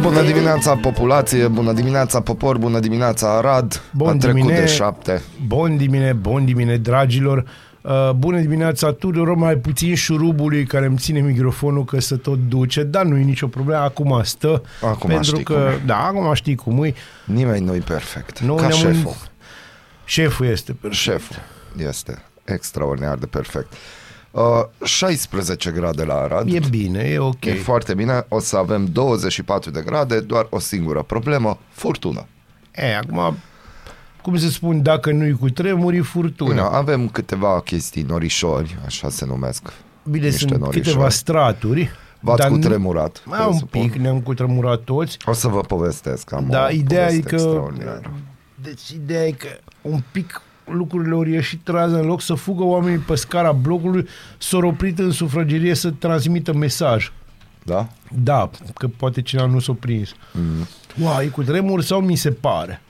Bună dimineața populație, bună dimineața popor, bună dimineața Arad Bun A trecut dimine. de șapte Bun dimine, bun dimine, dragilor. Uh, bună dimineața tuturor, mai puțin șurubului care îmi ține microfonul că se tot duce, dar nu e nicio problemă, acum stă. Acum pentru știi că, cum e. Da, acum știi cum e. Nimeni nu-i perfect Nu Ca ne-am șeful Șeful este. Șeful este extraordinar de perfect uh, 16 grade la Arad E bine, e ok. E foarte bine, o să avem 24 de grade Doar o singură problemă, furtună E, acum, cum să spun, dacă nu-i cu tremuri, e furtună. Bine, avem câteva chestii norișori Așa se numesc Bine, niște sunt norișori. câteva straturi. V-ați dar nu- cutremurat, Mai un presupun. pic, ne-am cutremurat toți. O să vă povestesc am Da, o ideea e poveste că... extraordinară. Deci ideea e că un pic lucrurile au ieșit rază în loc să fugă oamenii pe scara blocului, s-au oprit în sufragerie să transmită mesaj. Da? Da, că poate cineva nu s-a prins. Mm. Uai, cu tremur sau mi se pare?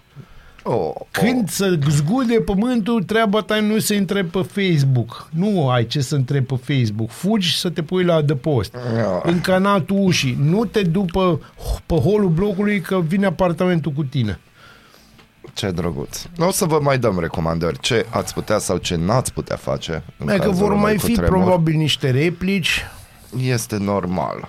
Oh, Când să zgude pământul, treaba ta nu se întreb pe Facebook. Nu ai ce să întrebi pe Facebook. Fugi să te pui la adăpost. Ia. În canatul ușii. Nu te după pe holul blocului că vine apartamentul cu tine. Ce drăguț. O să vă mai dăm recomandări ce ați putea sau ce n-ați putea face. în Mai că cazul vor unui mai fi cutremur. probabil niște replici. Este normal.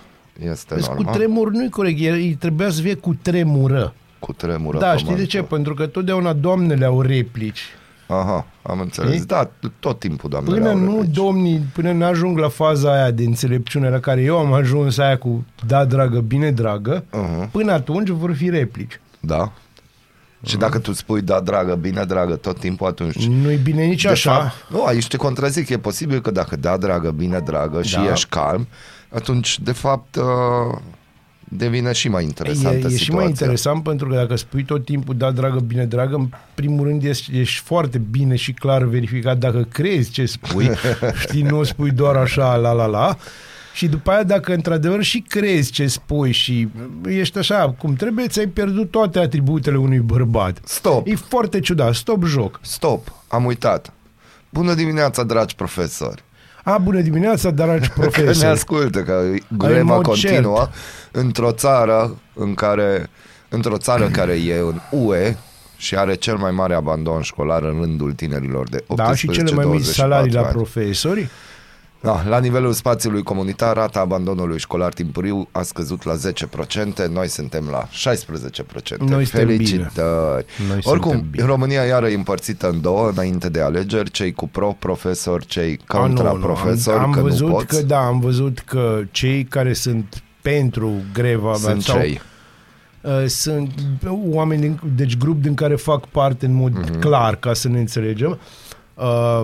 Este Vezi, cu normal. tremur nu-i corect. El, îi trebuia să fie cu tremură. cu tremură Da, știi de pământul. ce? Pentru că totdeauna doamnele au replici. Aha, am înțeles. Știi? Da, tot timpul, doamne. Până nu, domnii, până nu ajung la faza aia de înțelepciune la care eu am ajuns aia cu da, dragă, bine, dragă, Uh-huh. până atunci vor fi replici. Da. Și dacă tu spui da, dragă, bine, dragă, tot timpul atunci... Nu-i bine nici De așa. fapt, nu, aici te contrazic. E posibil că dacă da, dragă, bine, dragă și Da. ești calm, atunci, de fapt, uh, devine și mai interesantă E, e și situația. mai interesant pentru că dacă spui tot timpul da, dragă, bine, dragă, în primul rând ești, ești foarte bine și clar verificat dacă crezi ce spui, știi, nu spui doar așa, la, la, la, și după aia dacă într-adevăr și crezi ce spui și ești așa cum trebuie, ți-ai pierdut toate atributele unui bărbat. Stop, E foarte ciudat, stop joc. stop, am uitat. Bună dimineața, dragi profesori. A, bună dimineața, dragi Că ne profesori. ascultă, că greva mod continuă într-o țară în care, într-o țară care e în UE și are cel mai mare abandon școlar în rândul tinerilor de 18 Da, și cele mai mici salarii la ani. profesori. Da, la nivelul spațiului comunitar, rata abandonului școlar timpuriu a scăzut la 10%, noi suntem la 16%. Noi suntem Felicitări! Noi Oricum, suntem bine. România iară e împărțită în două înainte de alegeri, cei cu pro-profesori, cei A, nu, nu, contra-profesori, Am, am că văzut nu poți. că da, am văzut că cei care sunt pentru greva Sunt sau, cei. Uh, sunt oameni, din, deci grup din care fac parte în mod Mhm. mm-hmm. clar, ca să ne înțelegem, uh,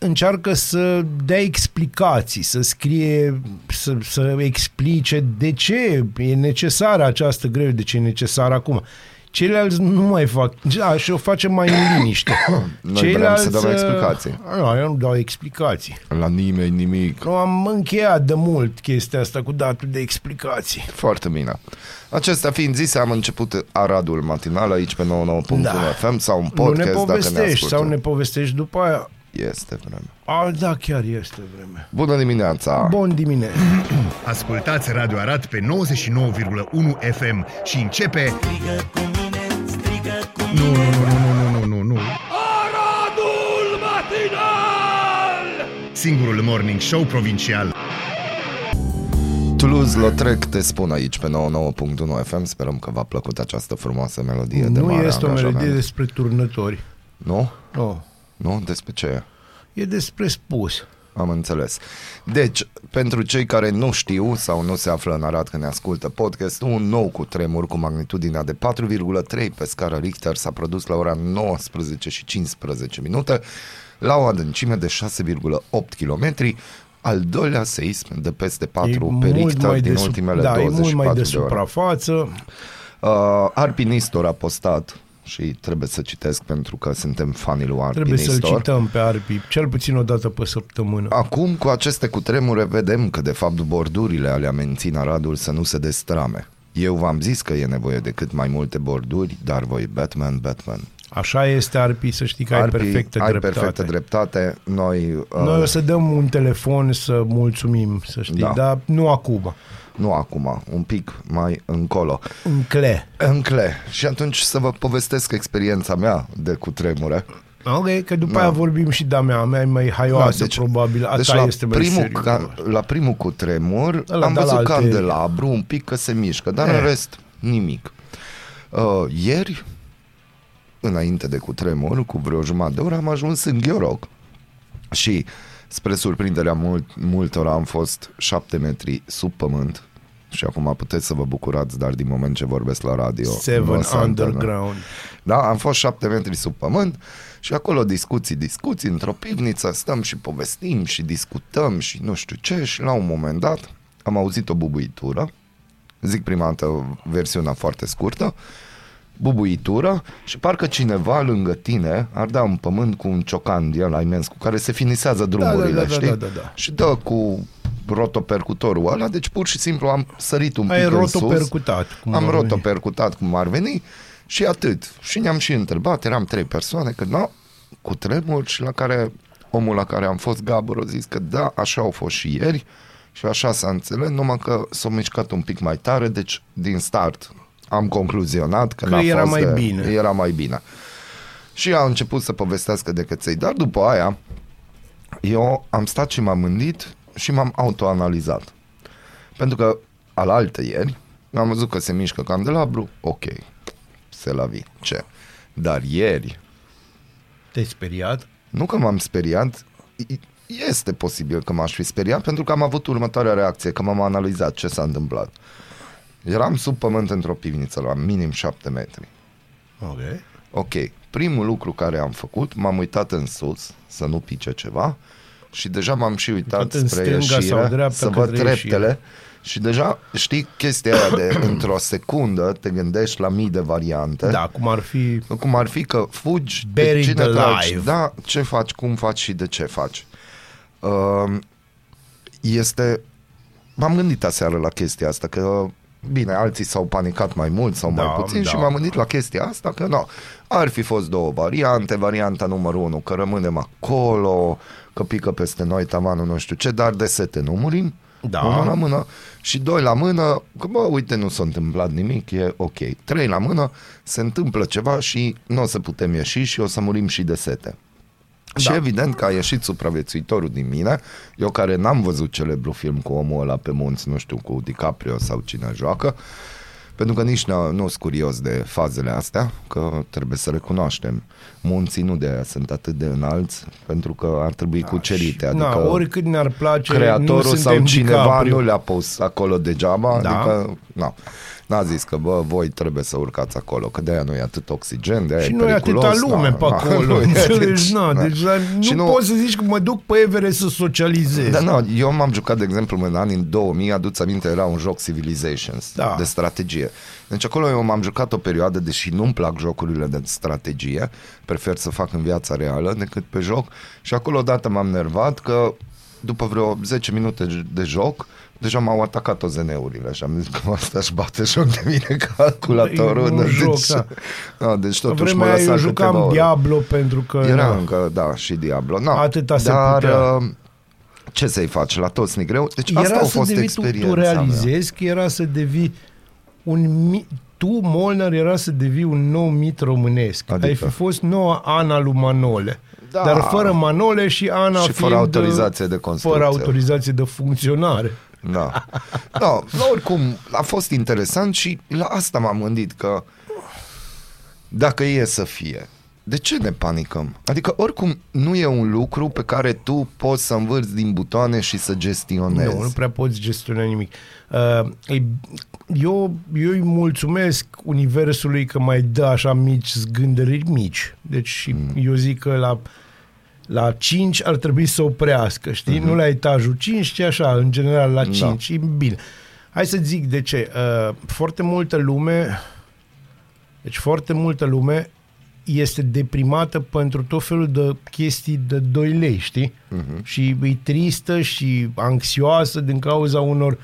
încearcă să dea explicații, să scrie, să, să explice de ce e necesară această grevă, de ce e necesară acum. Ceilalți nu mai fac, da, și o facem mai în liniște. Noi vrem să dăm uh, explicații. Nu, eu nu dau explicații. La nimeni nimic. Nu am încheiat de mult chestia asta cu datul de explicații. Foarte bine. Acestea fiind zise, am început Aradul matinal aici pe 99.1 Da. FM sau un nu podcast ne dacă ne povestești ascultă. sau ne povestești după aia. Este vreme. A, da, chiar este vreme. Bună dimineața! Bun dimine. Ascultați Radio Arad pe 99,1 FM și începe... Nu, nu, nu, nu, nu, nu, nu. Aradul matinal! Singurul morning show provincial. Toulouse-Lautrec te spun aici pe 99.1 FM. Sperăm că v-a plăcut această frumoasă melodie de nu mare este o angajament. melodie despre turnători. Nu? Nu. Nu? Despre ce e? E despre spus. Am înțeles. Deci, pentru cei care nu știu sau nu se află în Arad când ne ascultă podcast, un nou cu tremur cu magnitudinea de 4,3 pe scară Richter s-a produs la ora 19 și 15 minute la o adâncime de 6,8 km, al doilea seism de peste 4 pe mult Richter mai din de sub- ultimele da, e 24 mult mai de de ore. suprafață. Uh, Arpi Nistor a postat și trebuie să citesc pentru că suntem fanii lui Arpi Trebuie să-l Nistor. cităm pe Arpi, cel puțin o dată pe săptămână. Acum, cu aceste cutremure, vedem că, de fapt, bordurile alea mențin Aradul să nu se destrame. Eu v-am zis că e nevoie de cât mai multe borduri, dar voi, Batman, Batman. Așa este, Arpi, să știi că ai Arpi, perfectă ai dreptate. perfectă dreptate. Noi, uh, Noi o să dăm un telefon să mulțumim, să știi, Da. dar nu acum. Nu acum, un pic mai încolo, În cle. în cle. Și atunci să vă povestesc experiența mea de cutremure. Ok, că după Da. aia vorbim și de-a mea. A mea e mai haioasă, probabil. A deci ta la, este mai primul, serios. ca, la primul cutremur Ăla am de la văzut alte- candelabru un pic că se mișcă, dar Eh. în rest nimic. Uh, ieri, înainte de cutremur, cu vreo jumătate de oră, am ajuns în Gheorog și spre surprinderea mult, multora am fost șapte metri sub pământ și acum puteți să vă bucurați, dar din moment ce vorbesc la radio... nu o Seven să antrenă. Underground. Da, am fost șapte metri sub pământ și acolo discuții, discuții, într-o pivniță stăm și povestim și discutăm și nu știu ce și la un moment dat am auzit o bubuitură, zic prima dată versiunea foarte scurtă, bubuitură și parcă cineva lângă tine ardea un pământ cu un ciocan din ăla imens cu care se finisează drumurile, da, da, știi? da, da, da. Și dă cu rotopercutorul ăla, deci pur și simplu am sărit un pic Ai în sus. rotopercutat. cum Am ar veni. rotopercutat cum ar veni și atât. Și ne-am și întrebat, eram trei persoane, că nu, cu tremur și la care omul la care am fost, Gabor, a zis că da, așa au fost și ieri și așa s-a înțeles, numai că s-a mișcat un pic mai tare, deci din start am concluzionat că, Că n-a era fost mai de, bine. Era mai bine. Și a început să povestească de căței, dar după aia eu am stat și m-am gândit și m-am autoanalizat. Pentru că al alte ieri am văzut că se mișcă candelabru, ok, se la vi, ce? Dar ieri, Te-ai speriat? nu că m-am speriat, i- este posibil că m-aș fi speriat pentru că am avut următoarea reacție, că m-am analizat ce s-a întâmplat. Eram sub pământ într-o pivniță la minim 7 metri. Ok. Ok, primul lucru care am făcut, m-am uitat în sus să nu pice ceva și deja m-am și uitat Uitat în spre stânga sau ieșire dreapta să văd către treptele ieșire. și deja știi chestia aia de într-o secundă te gândești la mii de variante. Da, cum ar fi... Cum ar fi că fugi, Buried de cine tragi, alive. da, ce faci, cum faci și de ce faci. Uh, este... M-am gândit aseară la chestia asta, că bine, alții s-au panicat mai mult sau Da, mai puțin da. și m-am gândit la chestia asta, că nu, ar fi fost două variante, varianta numărul unu, că rămânem acolo, că pică peste noi tavanul nu știu ce, dar de sete nu murim, Da. unul la mână, și doi la mână, că bă, uite, nu s-a întâmplat nimic, e ok. Trei la mână, se întâmplă ceva și nu o să putem ieși și o să murim și de sete. Da. Și evident că a ieșit supraviețuitorul din mine, eu care n-am văzut celebru film cu omul ăla pe munți, nu știu, cu DiCaprio sau cine joacă, pentru că nici nu nu sunt curios de fazele astea, că trebuie să recunoaștem. Munții nu de aia sunt atât de înalți, pentru că ar trebui cucerite. Adică Na, oricât ne-ar place, creatorul nu sau suntem cineva DiCaprio. nu le-a pus acolo degeaba, Da. adică na, n-a zis că bă, voi trebuie să urcați acolo, că de-aia nu e atât oxigen, de-aia Și e nu e periculos. atâta lume na, pe na, acolo, nu e, înțelegi? deci, Na, na. deci la- Și nu, poți să zici că mă duc pe Everest să socializez. Da, nu, eu m-am jucat, de exemplu, în anii 2000, aduți aminte, era un joc Civilizations Da. de strategie. Deci acolo eu m-am jucat o perioadă, deși nu-mi plac jocurile de strategie, prefer să fac în viața reală decât pe joc și acolo odată m-am nervat că după vreo 10 minute de joc, deja m-au atacat OZN-urile și am zis că asta își bate joc de mine calculatorul. E un deci, joc, da. da, deci Pe totuși mă vremea aia lăsa eu câteva jucam ore. Diablo pentru că... Era na, încă, da, și Diablo. No, Atâta se dar, putea. uh, ce să-i faci? La toți ni greu? Deci asta era a să fost devii, tu, experiența tu mea. realizezi că era să devii un mi- tu, Molnar, era să devii un nou mit românesc. Adică? Ai fi fost noua Ana lui Manole. Da. Dar fără Manole și Ana Și fără fiind, autorizație de construcție. Fără autorizație de funcționare. Da. da, oricum, a fost interesant și la asta m-am gândit că dacă e să fie, de ce ne panicăm? Adică oricum nu e un lucru pe care tu poți să învârți din butoane și să gestionezi. Nu, nu prea poți gestiona nimic. Uh, e- eu, eu îi mulțumesc Universului că mai dă așa mici zgândări mici. Deci și Mm. eu zic că la, la 5 ar trebui să oprească, știi? Mm-hmm. Nu la etajul 5, ci așa, în general la Mhm. Da. 5. E bine. Hai să zic de ce. Uh, foarte multă lume, deci foarte multă lume este deprimată pentru tot felul de chestii de 2 lei, știi? Uh-huh. Și e tristă și anxioasă din cauza unor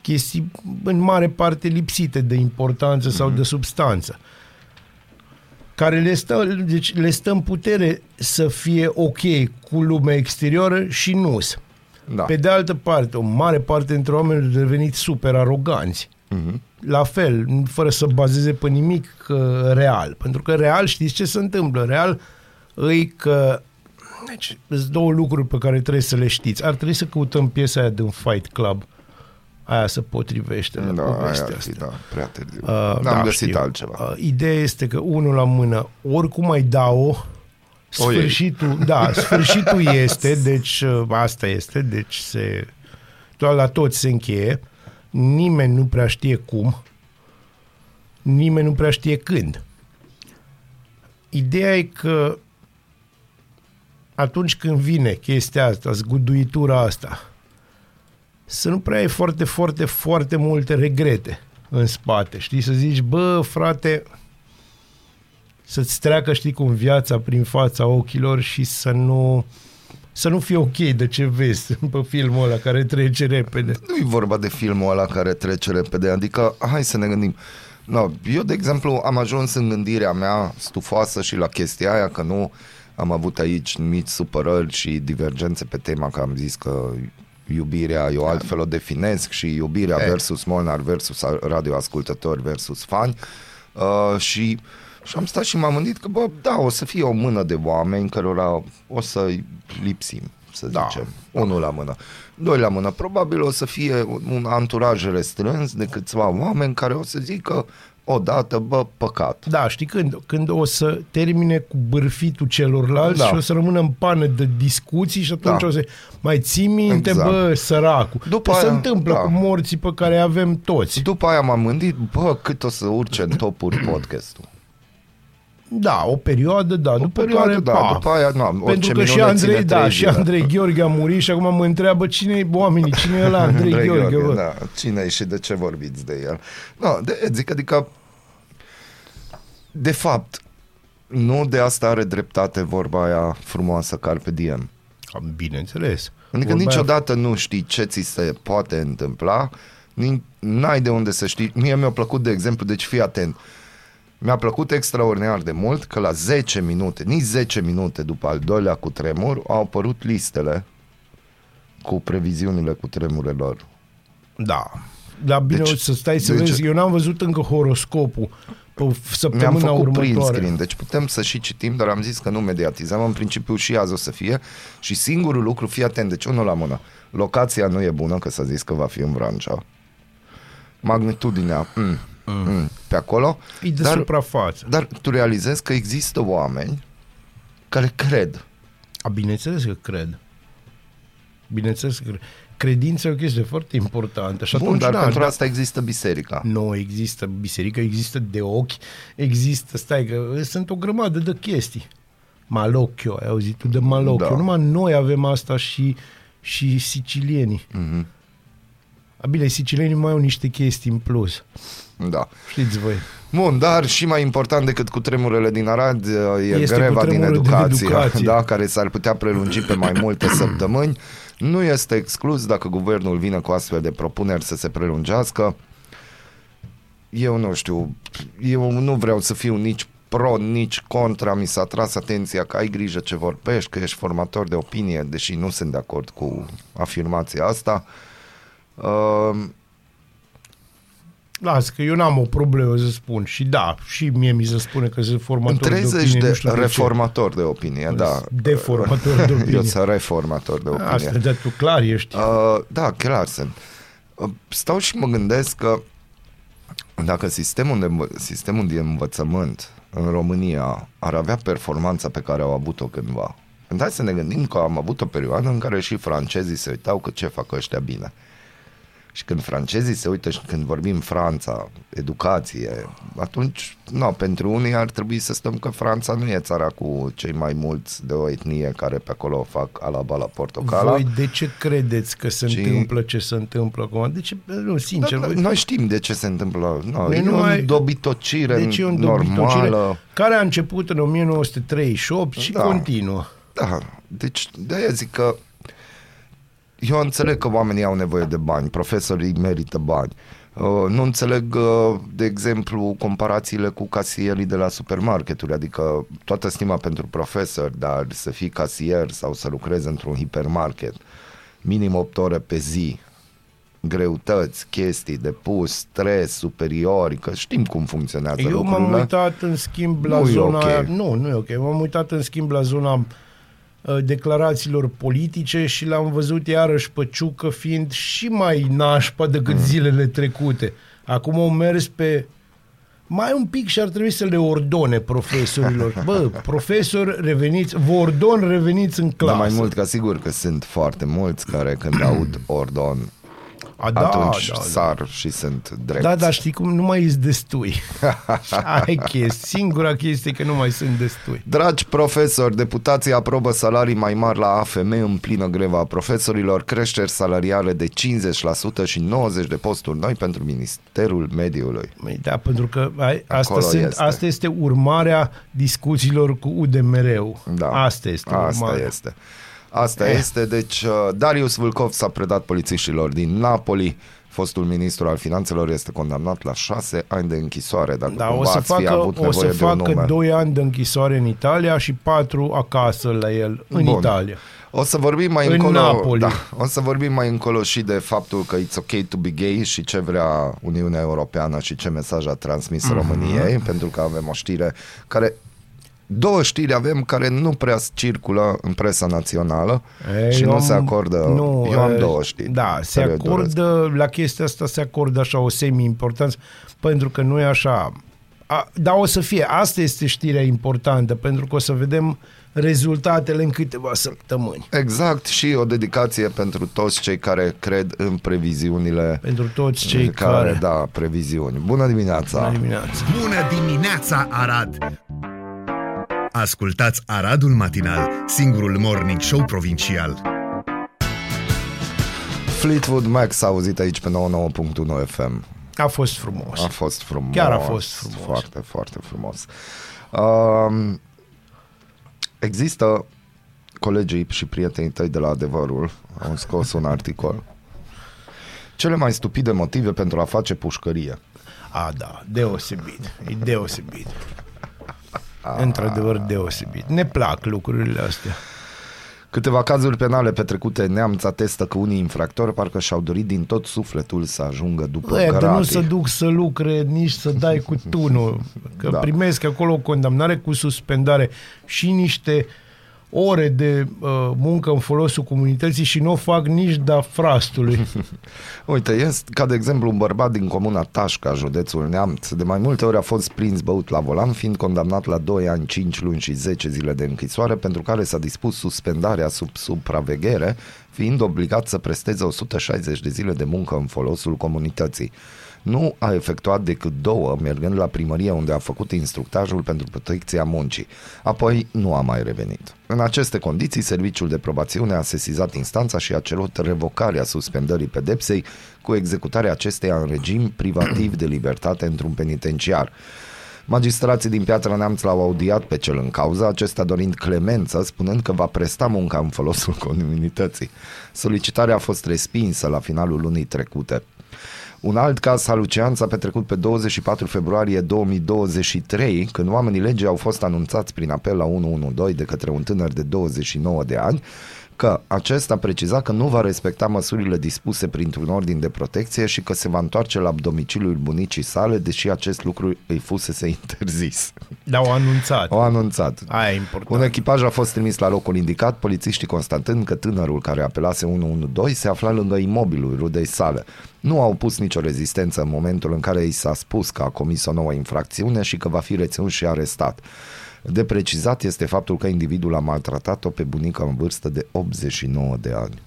chestii în mare parte lipsite de importanță uh-huh. sau de substanță care le stă, deci le stă în putere să fie ok cu lumea exterioară și nu Da. Pe de altă parte, o mare parte dintre oameni au devenit super aroganți. Mhm. La fel, fără să bazeze pe nimic uh, real. Pentru că real știți ce se întâmplă? Real îi că deci, sunt două lucruri pe care trebuie să le știți. Ar trebui să căutăm piesa aia din Fight Club. Aia se potrivește la Da, aia povestea ar asta. fi, da, prea târziu. Uh, N-am da, găsit știu. altceva. Uh, ideea este că unul la mână, oricum ai da-o, O iei. sfârșitul, da, sfârșitul este, deci uh, asta este, deci se, toată la toți se încheie, nimeni nu prea știe cum, nimeni nu prea știe când. Ideea e că atunci când vine chestia asta, zguduitura asta, să nu prea ai foarte, foarte, foarte multe regrete în spate. Știi, să zici, bă, frate, să-ți treacă, știi cum, viața prin fața ochilor și să nu să nu fie ok de ce vezi pe filmul ăla care trece repede. Nu e vorba de filmul ăla care trece repede, adică hai să ne gândim. No, eu, de exemplu, am ajuns în gândirea mea stufoasă și la chestia aia că nu am avut aici mici supărări și divergențe pe tema că am zis că iubirea eu altfel o definesc și iubirea E. versus Molnar versus radioascultători versus fani uh, și și am stat și m-am gândit că, bă, da, o să fie o mână de oameni cărora o să lipsim, să Da. zicem. Unul la mână. Doi la mână. Probabil o să fie un- un anturaj restrâns de câțiva oameni care o să zică odată, bă, păcat. Da, știi când? Când o să termine cu bârfitul celorlalți Da. și o să rămână în pană de discuții și atunci Da. o să mai ții minte, Exact. bă, săracul. După Că se aia, întâmplă da. cu morții pe care avem toți. După aia m-am gândit, bă, cât o să urce în topuri podcastul. Da, o perioadă, da, O după perioadă, care, da, pa, după aia, nu, Pentru orice că și minune Andrei, ține da, trei și zile. Andrei Gheorghe a murit și acum mă întreabă cine e oamenii, cine e ăla Andrei, Andrei Gheorghe, Gheorghe, bă. da. Cine e și de ce vorbiți de el? No, de, zic, adică, de fapt, nu de asta are dreptate vorba aia frumoasă Carpe Diem. Bineînțeles. Adică Vorba niciodată nu știi ce ți se poate întâmpla, ni- n-ai de unde să știi. Mie mi-a plăcut, de exemplu, deci fii atent, mi-a plăcut extraordinar de mult că la 10 minute, nici 10 minute după al doilea cu tremur, au apărut listele cu previziunile cu tremurelor. Da. Dar bine, Deci- să stai să deci- vezi, eu n-am văzut încă horoscopul pe Mi-am săptămâna făcut print următoare. screen, deci putem să și citim, dar am zis că nu mediatizăm, în principiu și azi o să fie și singurul lucru, fii atent, deci unul la mână, locația nu e bună, că s-a zis că va fi în Vrancea, magnitudinea mm, mm, pe acolo, E de dar, suprafață. dar tu realizezi că există oameni care cred. A, bineînțeles că cred. Bineînțeles că cred. Credința e o chestie foarte importantă. Și Bun, atunci, dar da, pentru da, asta există biserica. nu există biserică, există de ochi, există, stai că sunt o grămadă de chestii. Malocchio, ai auzit tu de Malocchio. Da. Numai noi avem asta și, și sicilienii. Mhm. A, bine, sicilienii mai au niște chestii în plus. Da. Știți voi. Bun, dar și mai important decât cu tremurele din Arad e Este greva din cutremurul din educație, educație. Da, care s-ar putea prelungi pe mai multe săptămâni. Nu este exclus dacă guvernul vine cu astfel de propuneri să se prelungească. Eu nu știu, eu nu vreau să fiu nici pro, nici contra, mi s-a tras atenția că ai grijă ce vorbești, că ești formator de opinie, deși nu sunt de acord cu afirmația asta. Uh, Las că eu n-am o problemă să spun. Și da, și mie mi se spune că sunt în formator de 30 opinie. de nu știu de ce. reformator de opinie, da. Deformator de opinie. Eu sunt reformator de opinie. Asta, dar tu clar ești. Uh, da, clar sunt. Uh, stau și mă gândesc că dacă sistemul de, învă- sistemul de învățământ în România ar avea performanța pe care au avut-o cândva, hai să ne gândim că am avut o perioadă în care și francezii se uitau că ce fac ăștia bine. Și când francezii se uită și când vorbim Franța, educație, atunci, nu, pentru unii ar trebui să stăm că Franța nu e țara cu cei mai mulți de o etnie care pe acolo fac alaba la portocala. Voi de ce credeți că se Și- întâmplă ce se întâmplă acum? De ce? Nu, sincer. Da, voi- da, noi știm de ce se întâmplă. No, Păi e nu o ai- dobitocire deci e un normală. dobitocire care a început în 1938 și Da. continuă. Da, deci de-aia zic că eu înțeleg că oamenii au nevoie de bani, profesorii merită bani. Uh, nu înțeleg, uh, de exemplu, comparațiile cu casierii de la supermarketuri, adică toată stima pentru profesori, dar să fii casier sau să lucrezi într-un hipermarket minim 8 ore pe zi, greutăți, chestii de pus, stres superiori, că știm cum funcționează Eu lucrurile. m-am uitat în schimb la Nu e zona ok. aia, nu, nu e ok. M-am uitat în schimb la zona uh, declarațiilor politice și l-am văzut iarăși pe Ciucă fiind și mai nașpa decât Mm. zilele trecute. Acum au mers pe mai un pic și ar trebui să le ordone profesorilor. Bă, profesori, reveniți, vă ordon, reveniți în Dar clasă. mai mult ca sigur că sunt foarte mulți care când aud ordon A, da, atunci da, da. sar și sunt drept. Da, dar știi cum, nu mai ești destui. Și aia e chestie. Singura chestie e că nu mai sunt destui. Dragi profesori, deputații aprobă salarii mai mari la AFM în plină greva a profesorilor, creșteri salariale de 50% și 90 de posturi noi pentru Ministerul Mediului. Măi, Da, pentru că ai, asta, Acolo sunt, este. asta este urmarea discuțiilor cu UDMR-ul. Da. Asta este Asta urmarea. este. Asta Eh. este. Deci, uh, Darius Vâlcov s-a predat polițiștilor din Napoli. Fostul ministru al finanțelor este condamnat la șase ani de închisoare. Dacă Da, o cumva să ați fi facă, avut o să nevoie de un facă nume. 2 ani de închisoare în Italia și 4 acasă la el, în Bun. Italia. O să vorbim mai În încolo, Napoli. Da, o să vorbim mai încolo și de faptul că it's ok to be gay și ce vrea Uniunea Europeană și ce mesaj a transmis Mhm. României, pentru că avem o știre care două știri avem care nu prea circulă în presa națională Ei, și eu nu am- se acordă. eu am e, două știri. Da, se care le doresc. acordă, la chestia asta se acordă așa o semi-importanță, pentru că nu e așa. A, dar o să fie, asta este știrea importantă, pentru că o să vedem rezultatele în câteva săptămâni. Exact și o dedicație pentru toți cei care cred în previziunile Pentru toți cei care, care... da, previziuni. Bună dimineața! Bună dimineața! Bună dimineața, Arad! Ascultați Aradul Matinal, singurul morning show provincial. Fleetwood Mac s-a auzit aici pe 99.1 FM. A fost frumos. A fost frumos. Chiar a fost frumos. Foarte, foarte frumos. Um, există colegii și prietenii tăi de la Adevărul au scos un articol. Cele mai stupide motive pentru a face pușcărie. A, da, deosebit. E deosebit. Într-adevăr deosebit. Ne plac lucrurile astea. Câteva cazuri penale petrecute în neamț atestă că unii infractori parcă și-au dorit din tot sufletul să ajungă după Aia, de nu gratii. să duc să lucre, nici să dai cu tunul. Că Da. da. primesc acolo o condamnare cu suspendare și niște ore de uh, muncă în folosul comunității și nu o fac nici da frastului. Uite, este ca de exemplu un bărbat din comuna Tașca, județul Neamț, de mai multe ori a fost prins băut la volan, fiind condamnat la 2 ani, 5 luni și 10 zile de închisoare, pentru care s-a dispus suspendarea sub supraveghere, fiind obligat să presteze 160 de zile de muncă în folosul comunității. Nu a efectuat decât două, mergând la primărie unde a făcut instructajul pentru protecția muncii. Apoi nu a mai revenit. În aceste condiții, Serviciul de Probațiune a sesizat instanța și a cerut revocarea suspendării pedepsei cu executarea acesteia în regim privativ de libertate într-un penitenciar. Magistrații din Piatra Neamț l-au audiat pe cel în cauză, acesta dorind clemență, spunând că va presta munca în folosul comunității. Solicitarea a fost respinsă la finalul lunii trecute. Un alt caz haluciant s-a petrecut pe 24 februarie 2023, când oamenii legii au fost anunțați prin apel la 112 de către un tânăr de 29 de ani că acesta preciza că nu va respecta măsurile dispuse printr-un ordin de protecție și că se va întoarce la domiciliul bunicii sale, deși acest lucru îi fusese interzis. Dar au anunțat. Au anunțat. Aia e important. Un echipaj a fost trimis la locul indicat, polițiștii constatând că tânărul care apelase 112 se afla lângă imobilul rudei sale. Nu au pus nicio rezistență în momentul în care i s-a spus că a comis o nouă infracțiune și că va fi reținut și arestat. De precizat este faptul că individul a maltratat-o pe bunica în vârstă de 89 de ani.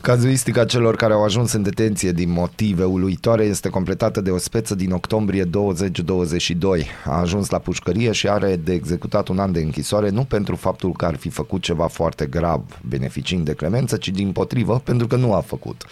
Cazuistica celor care au ajuns în detenție din motive uluitoare este completată de o speță din octombrie 2022. A ajuns la pușcărie și are de executat un an de închisoare nu pentru faptul că ar fi făcut ceva foarte grav, beneficiind de clemență, ci din potrivă pentru că nu a făcut.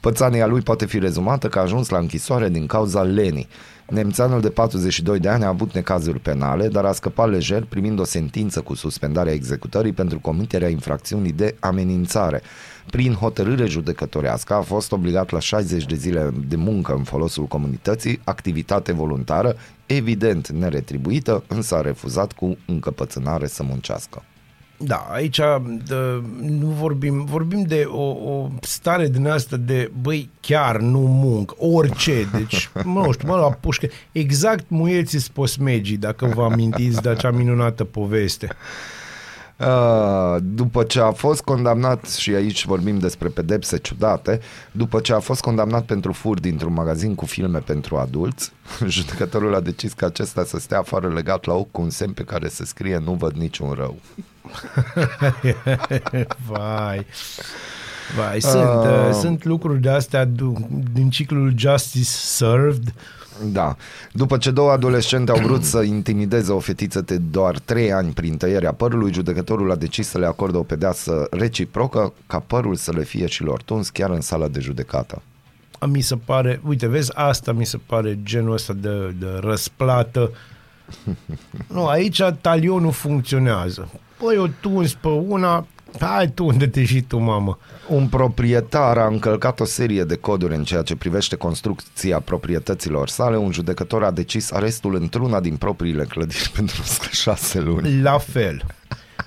Pățania lui poate fi rezumată că a ajuns la închisoare din cauza lenii. Nemțeanul de 42 de ani a avut necazuri penale, dar a scăpat lejer primind o sentință cu suspendarea executării pentru comiterea infracțiunii de amenințare. Prin hotărâre judecătorească a fost obligat la 60 de zile de muncă în folosul comunității, activitate voluntară, evident neretribuită, însă a refuzat cu încăpățânare să muncească. Da, aici de, nu vorbim, vorbim de o, o stare din asta de, băi, chiar nu munc, orice, deci, mă, nu știu, mă, la pușcă, exact muieții sposmegii, dacă vă amintiți de acea minunată poveste. Uh, după ce a fost condamnat, și aici vorbim despre pedepse ciudate, după ce a fost condamnat pentru fur dintr-un magazin cu filme pentru adulți, judecătorul a decis că acesta să stea afară legat la ochi cu un semn pe care se scrie nu văd niciun rău. Vai. Vai, sunt, uh, Uh. sunt lucruri de astea du- din ciclul Justice Served. Da. După ce două adolescente au vrut să intimideze o fetiță de doar 3 ani prin tăierea părului, judecătorul a decis să le acorde o pedeapsă reciprocă ca părul să le fie și lor tuns chiar în sala de judecată. A, Mi se pare, uite, vezi, asta mi se pare genul ăsta de, de răsplată. Nu, aici talionul funcționează. Păi o tuns pe una, hai tu unde-te și tu, mamă. Un proprietar a încălcat o serie de coduri în ceea ce privește construcția proprietăților sale. Un judecător a decis arestul într-una din propriile clădiri pentru șase luni. La fel.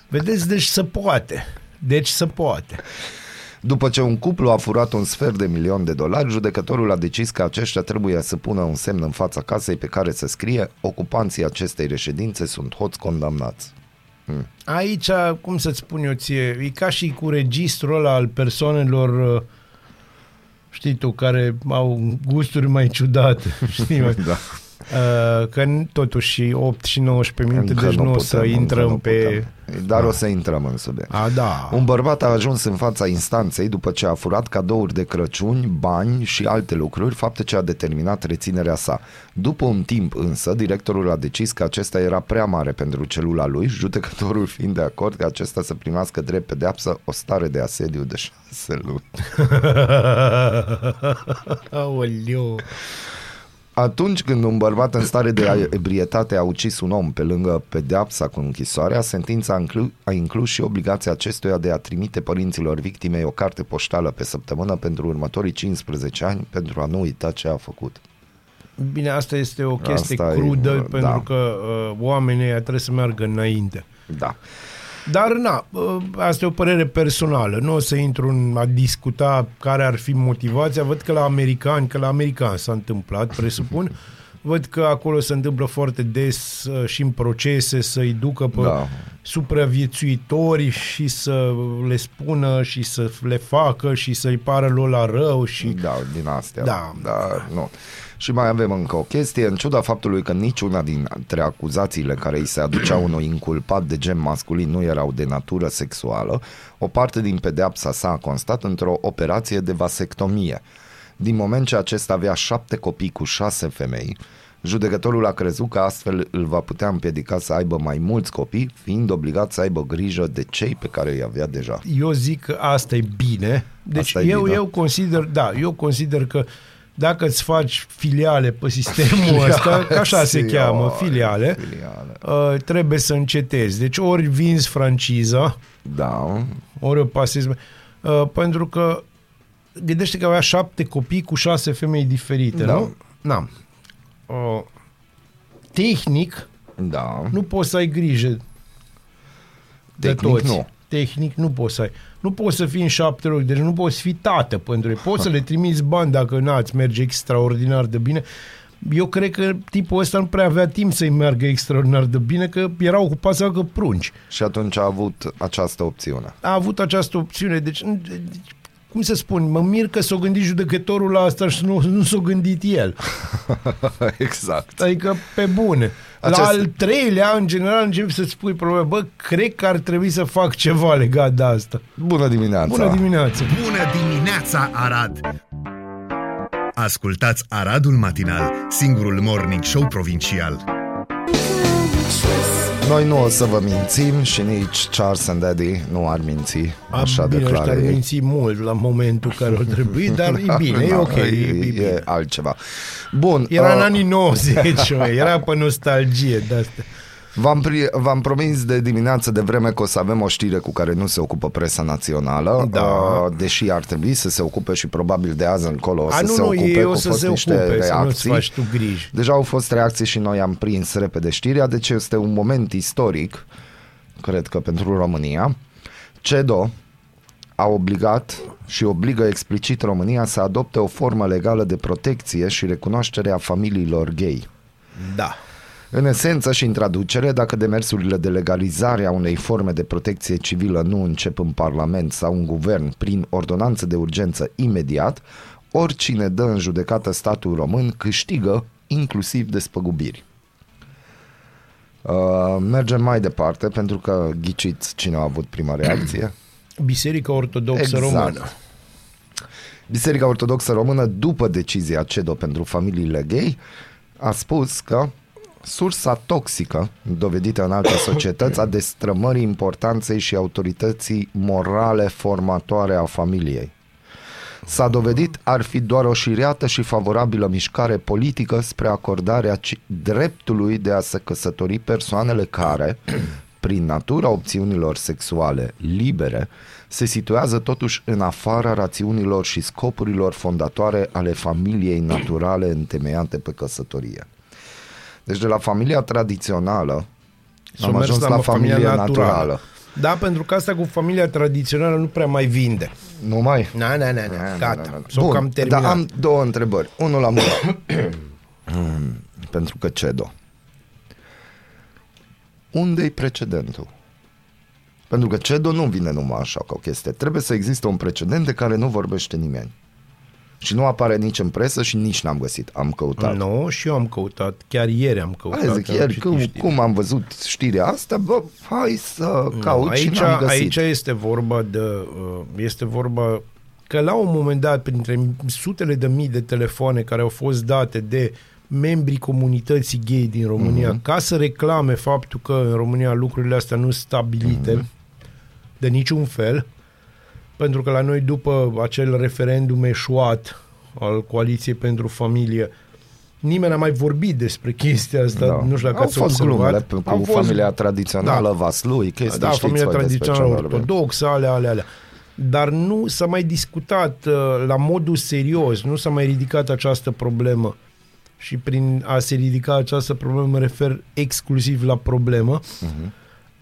Vedeți, deci se poate. Deci se poate. După ce un cuplu a furat un sfert de milion de dolari, judecătorul a decis că aceștia trebuie să pună un semn în fața casei pe care să scrie ocupanții acestei reședințe sunt hoți condamnați. Aici, cum să-ți spun eu ție, e ca și cu registrul ăla al persoanelor, uh, știi tu, care au gusturi mai ciudate, știi, mă? Da. Uh, că n- totuși 8 și 19 minute, Încă deci nu, o putem, să încă intrăm nu pe... putem. Dar o să intrăm în subiect. A, da. Un bărbat a ajuns în fața instanței după ce a furat cadouri de Crăciun, bani și alte lucruri, fapte ce a determinat reținerea sa. După un timp însă, directorul a decis că acesta era prea mare pentru celula lui, judecătorul fiind de acord că acesta să primească drept pedeapsă o stare de asediu de șase luni. Aoleu. Atunci când un bărbat în stare de ebrietate a ucis un om pe lângă pedeapsa cu închisoarea, sentința a, inclu- a inclus și obligația acestuia de a trimite părinților victimei o carte poștală pe săptămână pentru următorii 15 ani pentru a nu uita ce a făcut. Bine, asta este o chestie Asta e, crudă, uh, pentru da. că uh, oamenii ăia trebuie să meargă înainte. Da. Dar, na, uh, asta e o părere personală. Nu o să intru în a discuta care ar fi motivația. Văd că la americani, că la americani s-a întâmplat, presupun. Văd că acolo se întâmplă foarte des uh, și în procese să-i ducă pe Da. supraviețuitori și să le spună și să le facă și să-i pară lor la rău și... Da, din astea. Da. Dar nu. Și mai avem încă o chestie, în ciuda faptului că niciuna dintre acuzațiile care îi se aduceau unui inculpat de gen masculin nu erau de natură sexuală, o parte din pedeapsa sa a constat într-o operație de vasectomie. Din moment ce acesta avea șapte copii cu șase femei, judecătorul a crezut că astfel îl va putea împiedica să aibă mai mulți copii, fiind obligat să aibă grijă de cei pe care îi avea deja. eu zic că asta e bine. Deci Asta e eu, bine. eu consider, da, eu consider că dacă îți faci filiale pe sistemul ăsta, că așa se Filiale, cheamă, filiale, filiale. uh, trebuie să încetezi. Deci ori vinzi franciza, Da, ori o pasezi. Uh, pentru că gândește că avea șapte copii cu șase femei diferite, Da. nu? Na. Uh, tehnic, da. nu poți să ai grijă de Tehnic toți. nu. Tehnic nu poți să ai. Nu poți să fii în șapte locuri, deci nu poți fi tată pentru ei. Poți să le trimiți bani dacă n-ați merge extraordinar de bine. Eu cred că tipul ăsta nu prea avea timp să-i meargă extraordinar de bine, că era ocupat să facă prunci. Și atunci a avut această opțiune. A avut această opțiune, deci, deci cum să spun, mă mir că s-a gândit judecătorul la asta și nu, nu s-a gândit el. exact. Adică, pe bune. Acest- La al treilea, în general, începi să-ți spui probleme. Bă, cred că ar trebui să fac ceva legat de asta. Bună dimineața! Bună dimineața! Bună dimineața, Arad! Ascultați Aradul Matinal, singurul morning show provincial. Noi nu o să vă mințim și nici Charles and Daddy nu ar minți, așa bine, ăștia declară ar ei. minți mult la momentul care ar trebui, dar e bine, e Da, ok, e, e e, bine. e altceva. Bun, Era în uh, anii 90, mă, era pe nostalgie de asta. V-am, pri- v-am promis de dimineață de vreme că o să avem o știre cu care nu se ocupă presa națională, Da. uh, deși ar trebui să se ocupe și probabil de azi încolo o A, să nu, se nu, ocupe, ei că o au să fost se niște ocupe, să nu-ți reacții. faci tu griji. Deja au fost reacții și noi am prins repede știrea, deci este un moment istoric cred că pentru România. CEDO a obligat și obligă explicit România să adopte o formă legală de protecție și recunoaștere a familiilor gay. Da. În esență și în traducere, dacă demersurile de legalizare a unei forme de protecție civilă nu încep în Parlament sau în guvern prin ordonanță de urgență imediat, oricine dă în judecată statul român câștigă inclusiv despăgubiri. Uh, mergem mai departe pentru că ghiciți cine a avut prima reacție. Biserica Ortodoxă Exact. Română. Biserica Ortodoxă Română, după decizia CEDO pentru familiile gay, a spus că sursa toxică, dovedită în alte societăți, a destrămării importanței și autorității morale formatoare a familiei. S-a dovedit ar fi doar o șiriată și favorabilă mișcare politică spre acordarea ci- dreptului de a se căsători persoanele care, prin natura opțiunilor sexuale libere, se situează totuși în afara rațiunilor și scopurilor fondatoare ale familiei naturale întemeiate pe căsătorie. Deci de la familia tradițională S-a am mers ajuns la la, familia familia naturală. naturală. Da, pentru că asta cu familia tradițională nu prea mai vinde. Nu mai? Na, na, na, na, Na, gata. na, na, na. S-o cam terminat. dar am două întrebări. Unul la mână. Mm, Pentru că CEDO. Unde-i precedentul? Pentru că CEDO nu vine numai așa ca o chestie. Trebuie să existe un precedent de care nu vorbește nimeni. Și nu apare nici în presă și nici n-am găsit. Am căutat. Nu, și eu am căutat. Chiar ieri am căutat. Hai zic, am iar citit cum, știri. cum am văzut știrea asta, bă, hai să caut Nu, și aici, n-am găsit. aici este vorba de uh, este vorba că la un moment dat printre sutele de mii de telefoane care au fost date de membrii comunității gay din România Mhm. ca să reclame faptul că în România lucrurile astea nu sunt stabilite Mhm. de niciun fel pentru că la noi după acel referendum eșuat al Coaliției pentru Familie nimeni n-a mai vorbit despre chestia asta, Da. nu știu dacă Au ați fost observat. glumele pe- Au cu fost- familia tradițională, Da. Vaslui, chestii, da, știți familia voi despre tradițională ce vorbim. ortodoxă, alea, alea, alea. Dar nu s-a mai discutat uh, la modul serios, nu s-a mai ridicat această problemă. Și prin a se ridica această problemă mă refer exclusiv la problemă. Mhm.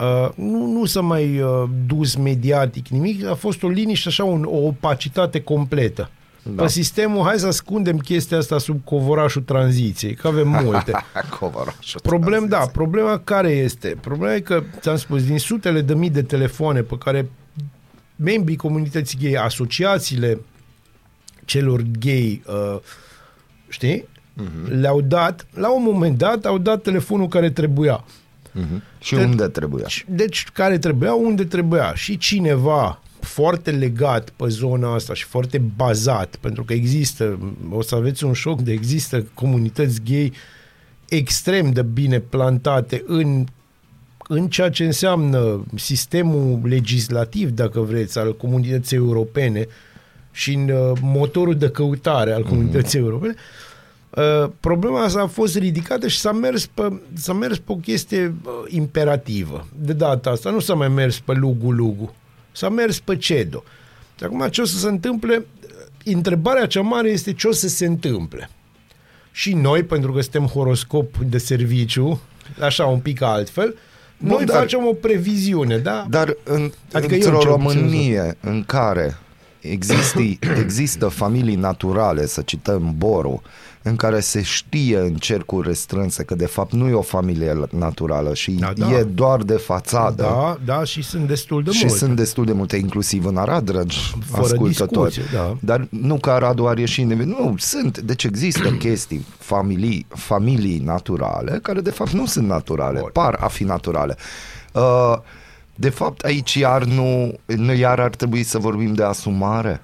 Uh, nu, nu s-a mai uh, dus mediatic nimic, a fost o liniște, așa, un, o opacitate completă. Da. Da. Pe sistemul, hai să ascundem chestia asta sub covorașul tranziției, că avem multe. Covorașul Problem, da, tranziție. problema care este? Problema e că, ți-am spus, din sutele de mii de telefoane pe care membrii comunității gay, asociațiile celor gay, uh, știi, uh-huh. le-au dat, la un moment dat, au dat telefonul care trebuia. Mhm. Și Te- unde trebuia? Deci, care trebuia, unde trebuia. Și cineva foarte legat pe zona asta și foarte bazat, pentru că există, o să aveți un șoc de există comunități gay extrem de bine plantate în în ceea ce înseamnă sistemul legislativ, dacă vreți, al comunității europene și în uh, motorul de căutare al comunității mm-hmm. europene, uh, problema asta a fost ridicată și s-a mers pe, s-a mers pe o chestie uh, imperativă. De data asta nu s-a mai mers pe lugu-lugu, s-a mers pe cedo. Și acum ce o să se întâmple? Întrebarea cea mare este ce o să se întâmple. Și noi, pentru că suntem horoscop de serviciu, așa un pic altfel, Bun, noi dar- facem o previziune, da? Dar în, Adică într-o eu cel puțin Românie în care există, există familii naturale, să cităm Boru, în care se știe în cercuri restrânse că de fapt nu e o familie naturală și Da, da. e doar de fațadă. Da, da, și sunt destul de și multe. sunt destul de multe, inclusiv în Arad, dragi Fără ascultători. discuție, da. Dar nu că Aradul are și Nu, sunt. Deci există chestii, familii, familii naturale, care de fapt nu sunt naturale, Bun. par a fi naturale. Uh, de fapt, aici iar nu, nu iar ar trebui să vorbim de asumare.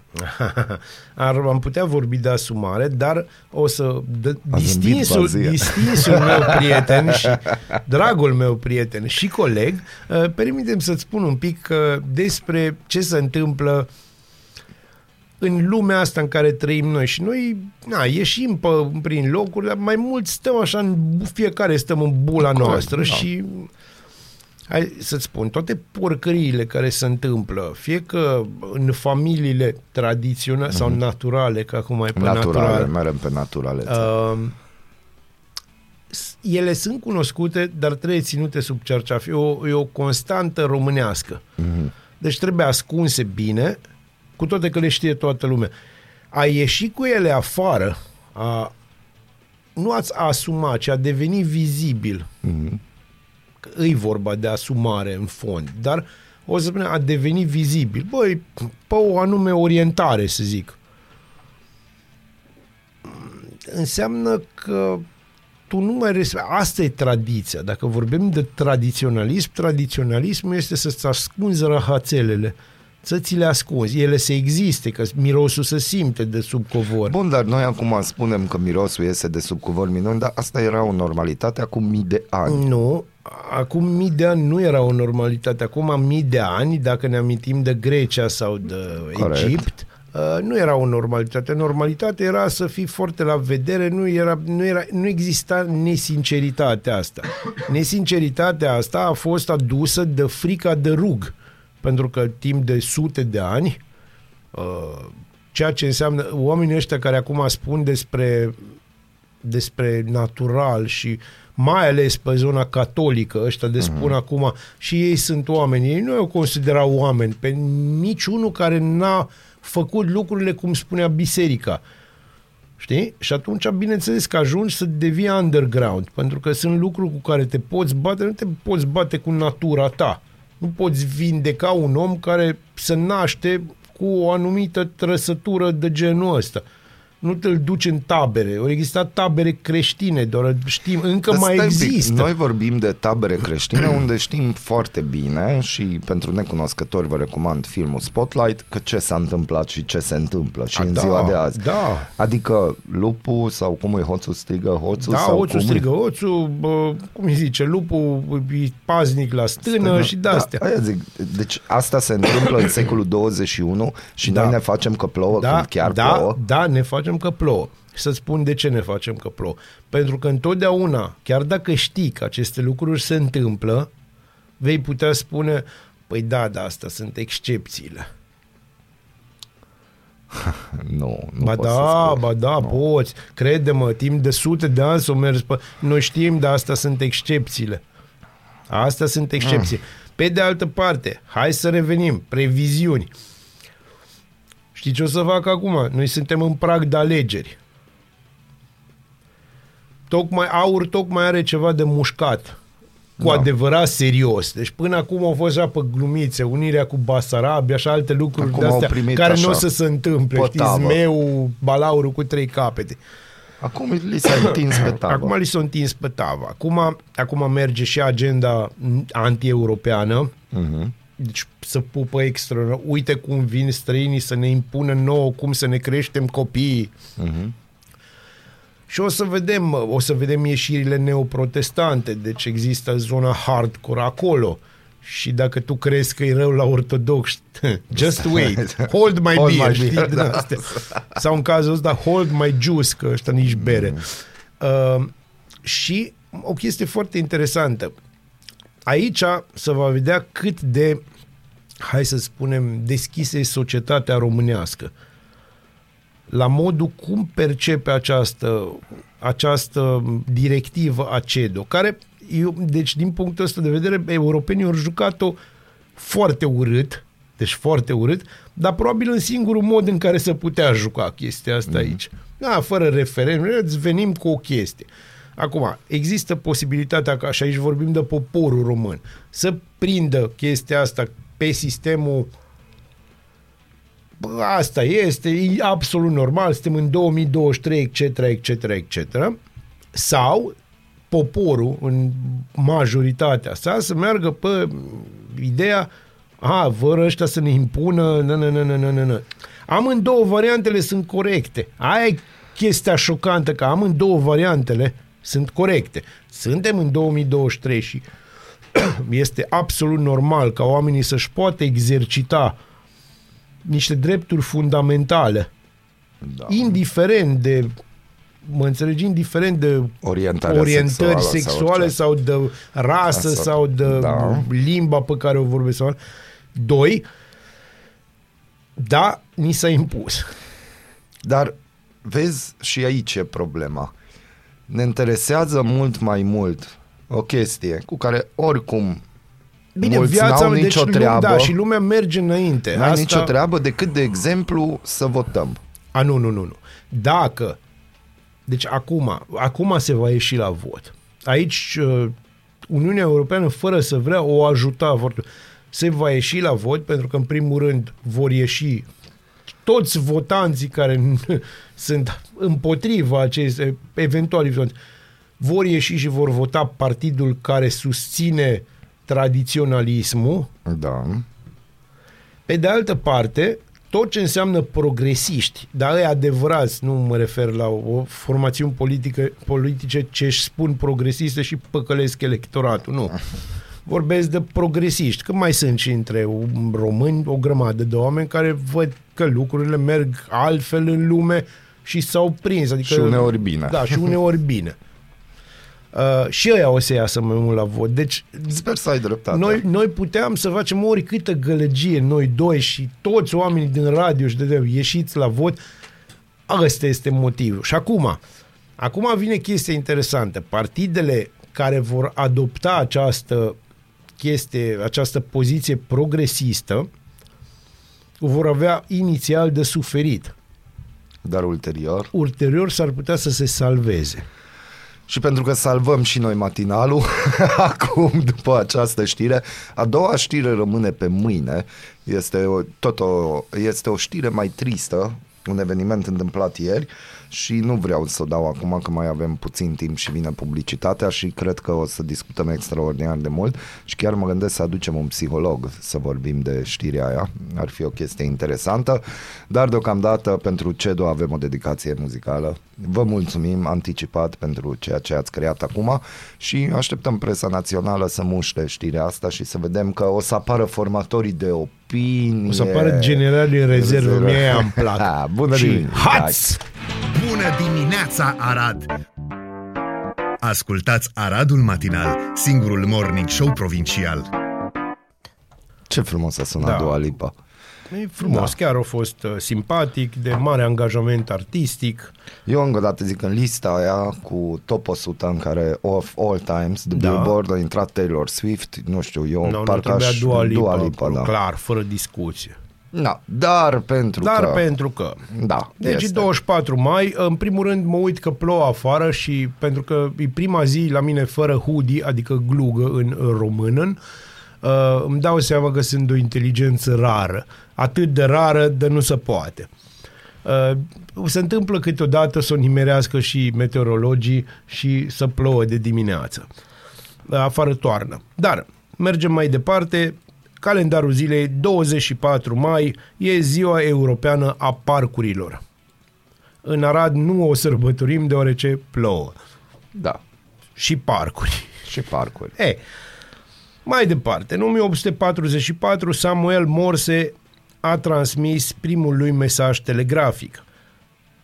Ar, am putea vorbi de asumare, dar o să... De, A zâmbit distinsul, Bazia. distinsul meu prieten și dragul meu prieten și coleg, uh, permitem să-ți spun un pic uh, despre ce se întâmplă în lumea asta în care trăim noi și noi na, ieșim pe, prin locuri, dar mai mult stăm așa, în, fiecare stăm în bula Corect, noastră da. și hai să-ți spun, toate porcăriile care se întâmplă, fie că în familiile tradiționale sau naturale, că acum e pe naturale, naturale, merem pe naturale. uh, s- ele sunt cunoscute, dar trebuie ținute sub cerceaf. E o, e o constantă românească. Mm-hmm. Deci trebuie ascunse bine, cu toate că le știe toată lumea. A ieși cu ele afară, a, nu ați asuma, ci a deveni vizibil. Mm-hmm. Îi vorba de asumare în fond, dar o să spunem a deveni vizibil. Băi, pe o anume orientare, să zic. Înseamnă că tu nu mai respecti. Asta e tradiția. Dacă vorbim de tradiționalism, tradiționalismul este să-ți ascunzi rahațelele să ți le ascunzi. Ele să existe, că mirosul se simte de sub covor. Bun, dar noi acum spunem că mirosul iese de sub covor minuni, dar asta era o normalitate acum mii de ani. Nu, acum mii de ani nu era o normalitate. Acum mii de ani, dacă ne amintim de Grecia sau de Corect. Egipt, Uh, nu era o normalitate. Normalitate era să fii foarte la vedere, nu, era, nu, era, nu exista nesinceritatea asta. Nesinceritatea asta a fost adusă de frica de rug, pentru că timp de sute de ani, uh, ceea ce înseamnă oamenii ăștia care acum spun despre despre natural și mai ales pe zona catolică, ăștia de spun uh-huh. acum, și ei sunt oameni, ei nu o considerau oameni, pe niciunul care n-a făcut lucrurile cum spunea biserica. Știi? Și atunci, bineînțeles că ajungi să devii underground, pentru că sunt lucruri cu care te poți bate, nu te poți bate cu natura ta. Nu poți vindeca un om care se naște cu o anumită trăsătură de genul ăsta nu te-l duci în tabere. Au existat tabere creștine, doar știm, încă Dar mai există. Noi vorbim de tabere creștine unde știm foarte bine și pentru necunoscători vă recomand filmul Spotlight că ce s-a întâmplat și ce se întâmplă și A, în da, ziua de azi. Da. Adică lupul sau cum e hoțul strigă hoțul? Da, sau hoțul cum strigă hoțul, bă, cum îi zice, lupul e paznic la stână, stână. și de-astea. Da, aia zic. Deci asta se întâmplă în secolul 21 și da. noi ne facem că plouă da, când chiar da, plouă. Da, ne facem facem că plouă. Și să spun de ce ne facem că plouă. Pentru că întotdeauna, chiar dacă știi că aceste lucruri se întâmplă, vei putea spune, păi da, da, asta sunt excepțiile. nu, nu ba pot da, să ba da, nu. poți. Crede-mă, timp de sute de ani s-o mers pe... Noi știm, dar asta sunt excepțiile. Astea sunt excepții. Mm. Pe de altă parte, hai să revenim. Previziuni. Știi ce o să fac acum? Noi suntem în prag de alegeri. Tocmai, aur tocmai are ceva de mușcat. Cu da. adevărat serios. Deci până acum au fost așa pe glumițe, unirea cu Basarabia și alte lucruri acum de-astea care nu o să se întâmple. Știi, zmeu, balaurul cu trei capete. Acum li s-a întins pe tavă. Acum li s-a întins pe tavă. Acum, acum merge și agenda anti-europeană. Uh-huh deci să pupă extra. Uite cum vin străinii să ne impună nouă cum să ne creștem copiii. Uh-huh. Și o să vedem, o să vedem ieșirile neoprotestante, deci există zona hardcore acolo. Și dacă tu crezi că e rău la ortodox, just wait, hold my hold beer, my știi, beer da. Sau în cazul ăsta, hold my juice, că ăștia nici bere. Mm. Uh, și o chestie foarte interesantă. Aici se va vedea cât de, hai să spunem, deschisă e societatea românească. La modul cum percepe această, această directivă a CEDO, care, eu, deci din punctul ăsta de vedere, europenii au jucat-o foarte urât, deci foarte urât, dar probabil în singurul mod în care se putea juca chestia asta mm. aici. Da, fără referendum, îți venim cu o chestie. Acum, există posibilitatea, ca și aici vorbim de poporul român, să prindă chestia asta pe sistemul Bă, asta este, e absolut normal, suntem în 2023, etc., etc., etc., sau poporul, în majoritatea sa, să meargă pe ideea a, vor ăștia să ne impună, nă, nă, nă, nă, nă, nă. Amândouă variantele sunt corecte. Aia e chestia șocantă, că amândouă variantele sunt corecte. Suntem în 2023 și este absolut normal ca oamenii să-și poată exercita niște drepturi fundamentale, da. indiferent de mă înțelegi, indiferent de Orientarea orientări sexuale, sexuale sau, sau de rasă Asta, sau de da. limba pe care o vorbesc. Doi, da, ni s-a impus. Dar vezi și aici e problema ne interesează mult mai mult o chestie cu care oricum Bine, mulți viața, n-au deci, nicio lu- treabă. Da, și lumea merge înainte. N-ai Asta... nicio treabă decât, de exemplu, să votăm. A, nu, nu, nu, nu. Dacă, deci acum, acum se va ieși la vot. Aici uh, Uniunea Europeană, fără să vrea, o ajuta foarte Se va ieși la vot pentru că, în primul rând, vor ieși toți votanții care sunt împotriva acestei eventuali votanți, vor ieși și vor vota partidul care susține tradiționalismul. Da. Pe de altă parte, tot ce înseamnă progresiști, dar e adevărat, nu mă refer la o formațiune politică, politice ce își spun progresiste și păcălesc electoratul, nu. Vorbesc de progresiști, că mai sunt și între români o grămadă de oameni care văd că lucrurile merg altfel în lume și s-au prins. Adică, Și uneori bine. Da, și uneori bine. Uh, și ăia o să iasă mai mult la vot. Deci, Sper să ai dreptate. noi, noi puteam să facem oricâtă gălăgie, noi doi și toți oamenii din radio și de ieșiți la vot. Ăsta este motivul. Și acum, acum vine chestia interesantă. Partidele care vor adopta această chestie, această poziție progresistă, vor avea inițial de suferit. Dar ulterior. Ulterior s-ar putea să se salveze. Și pentru că salvăm și noi matinalul, acum, după această știre, a doua știre rămâne pe mâine. Este o, tot o, este o știre mai tristă, un eveniment întâmplat ieri și nu vreau să o dau acum că mai avem puțin timp și vine publicitatea și cred că o să discutăm extraordinar de mult și chiar mă gândesc să aducem un psiholog să vorbim de știrea aia. Ar fi o chestie interesantă, dar deocamdată pentru CEDO avem o dedicație muzicală. Vă mulțumim anticipat pentru ceea ce ați creat acum și așteptăm presa națională să muște știrea asta și să vedem că o să apară formatorii de opinie. O să apară generalii în rezervă, Rezervă. mie am plac. Ha, bună și dimineața. Hați! Bună dimineața, Arad! Ascultați Aradul Matinal, singurul morning show provincial. Ce frumos a sunat Da. da. Dua Lipa. E frumos, da. chiar a fost uh, simpatic, de mare angajament artistic. Eu încă o dată zic în lista aia cu top 100 în care of all times, The Da. Billboard a intrat Taylor Swift, nu știu, eu Nu, nu parcă trebuia aș... Dua Lipa, Dua Lipa acolo, da. clar, fără discuție. Da, dar pentru Dar că... pentru că... Da, Deci este. 24 mai, în primul rând mă uit că plouă afară și pentru că e prima zi la mine fără hoodie, adică glugă în română, uh, îmi dau seama că sunt de o inteligență rară. Atât de rară, de nu se poate. Uh, se întâmplă câteodată să o nimerească și meteorologii și să plouă de dimineață. Uh, afară toarnă. Dar mergem mai departe. Calendarul zilei 24 mai e ziua europeană a parcurilor. În Arad nu o sărbătorim deoarece plouă. Da, Și parcuri. și parcuri. E, mai departe, în 1844 Samuel Morse a transmis primul lui mesaj telegrafic.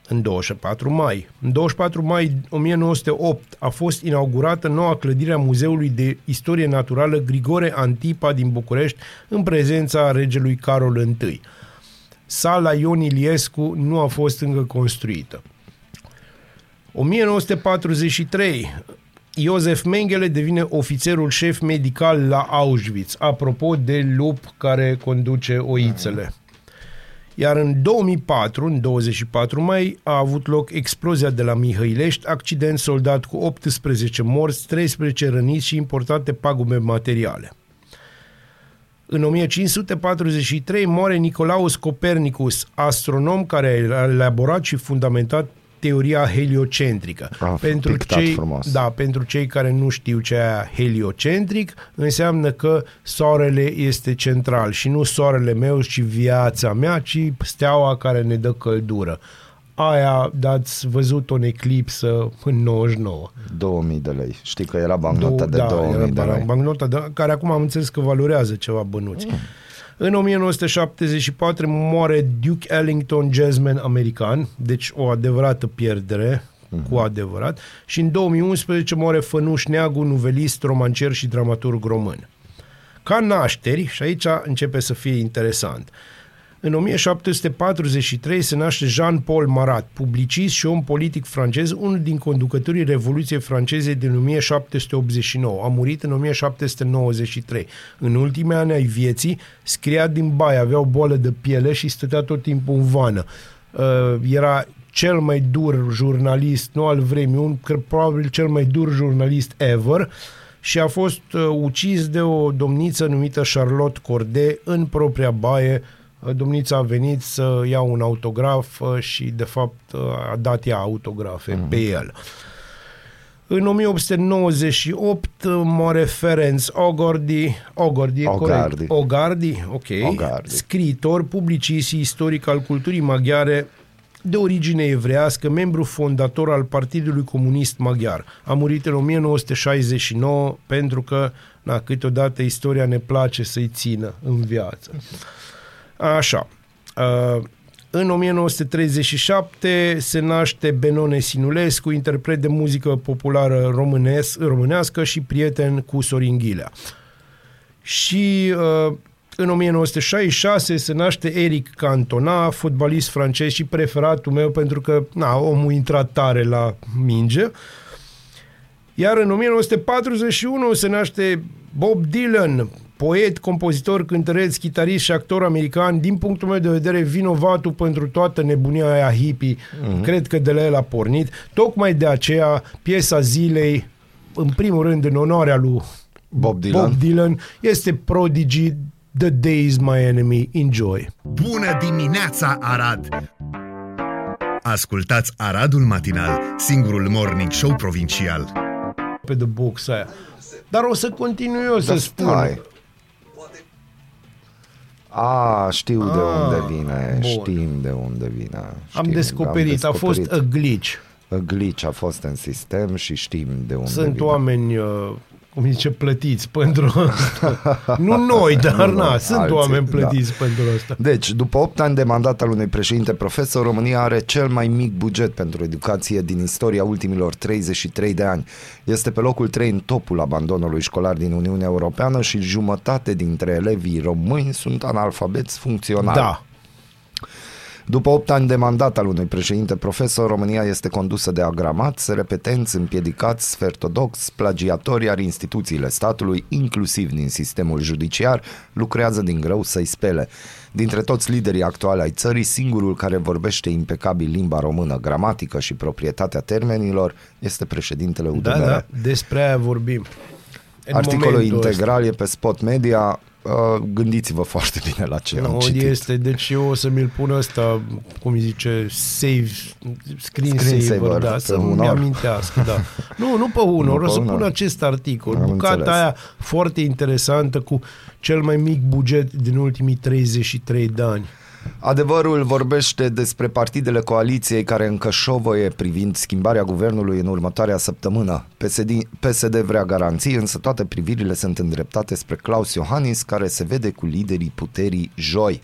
În 24 mai. În 24 mai 1908 a fost inaugurată noua clădire a Muzeului de Istorie Naturală Grigore Antipa din București în prezența regelui Carol I. Sala Ion Iliescu nu a fost încă construită. 1943, Iosef Mengele devine ofițerul șef medical la Auschwitz, apropo de lup care conduce oițele. Iar în 2004, în 24 mai, a avut loc explozia de la Mihăilești, accident soldat cu 18 morți, 13 răniți și importante pagube materiale. În 1543 moare Nicolaus Copernicus, astronom care a elaborat și fundamentat teoria heliocentrică. A pictat cei, frumos. da, pentru cei care nu știu ce e heliocentric, înseamnă că soarele este central și nu soarele meu, ci viața mea, ci steaua care ne dă căldură. Aia dați văzut în eclipsă în 99. 2000 de lei. Știi că era bancnota Două- de 2000 de era lei. Bancnota de, care acum am înțeles că valorează ceva bănuți. Mm. În 1974 moare Duke Ellington, jazzman american, deci o adevărată pierdere, mm-hmm. cu adevărat, și în 2011 moare Fănuș Neagu, nuvelist, romancier și dramaturg român. Ca nașteri, și aici începe să fie interesant, În 1743 se naște Jean-Paul Marat, publicist și om politic francez, unul din conducătorii Revoluției franceze din 1789. A murit în 1793. În ultimii ani ai vieții, scria din baie, avea o boală de piele și stătea tot timpul în vană. Uh, era cel mai dur jurnalist, nu al vremii, un, cred, probabil cel mai dur jurnalist ever și a fost uh, ucis de o domniță numită Charlotte Corday în propria baie. Uh, domnița a venit să ia un autograf uh, și de fapt uh, a dat ea autografe mm-hmm. pe el. În 1898 uh, moare Ferenc Ogordi, Ogordi, e Ogardi. corect? Ogardi, ok, Ogardi. scriitor, publicist și istoric al culturii maghiare de origine evrească, membru fondator al Partidului Comunist Maghiar. A murit în 1969 pentru că, na, câteodată istoria ne place să-i țină în viață. Așa. Uh, în 1937 se naște Benone Sinulescu, interpret de muzică populară românes, românească și prieten cu Sorin Ghilea. Și uh, în 1966 se naște Eric Cantona, fotbalist francez și preferatul meu pentru că na, omul intra tare la minge. Iar în 1941 se naște Bob Dylan, poet, compozitor, cântăreț, chitarist și actor american, din punctul meu de vedere, vinovatul pentru toată nebunia aia hippie. Mm-hmm. Cred că de la el a pornit. Tocmai de aceea, piesa zilei, în primul rând, în onoarea lui Bob Dylan. Bob Dylan, este Prodigy, The Day is my enemy, enjoy. Bună dimineața, Arad! Ascultați Aradul Matinal, singurul morning show provincial. Pe de box aia. Dar o să continui eu să Dar spun. Stai. A, știu de Ah, unde vine, bun. știm de unde vine. Am Știm, descoperit, a fost a glitch. a glitch a fost în sistem și știm de unde Sunt vine. oameni, uh, cum zice, plătiți pentru... nu noi, dar Nu na, noi, sunt alții, oameni da. plătiți pentru asta. Deci, după 8 ani de mandat al unui președinte profesor, România are cel mai mic buget pentru educație din istoria ultimilor 33 de ani. Este pe locul 3 în topul abandonului școlar din Uniunea Europeană și jumătate dintre elevii români sunt analfabeți funcționali. Da. După 8 ani de mandat al unui președinte profesor, România este condusă de agramați, repetenți, împiedicați, sfertodox, plagiatori, iar instituțiile statului, inclusiv din sistemul judiciar, lucrează din greu să-i spele. Dintre toți liderii actuali ai țării, singurul care vorbește impecabil limba română, gramatică și proprietatea termenilor este președintele UDMR. Da, da, despre aia vorbim. În Articolul momentul integral e pe Spot Media. Uh, gândiți-vă foarte bine la ce ăsta. am Nu, citit. este, deci eu o să mi-l pun ăsta, cum îi zice, save, screen, Screen saver, saver, da, pe să-mi unor. amintească, da. Nu, nu pe unul, Nu o pe să unor. pun acest articol. Am Bucata înțeles. aia foarte interesantă cu cel mai mic buget din ultimii 33 de ani. Adevărul vorbește despre partidele coaliției care încă șovăie privind schimbarea guvernului în următoarea săptămână. PSD, PSD vrea garanții, însă toate privirile sunt îndreptate spre Claus Iohannis, care se vede cu liderii puterii joi.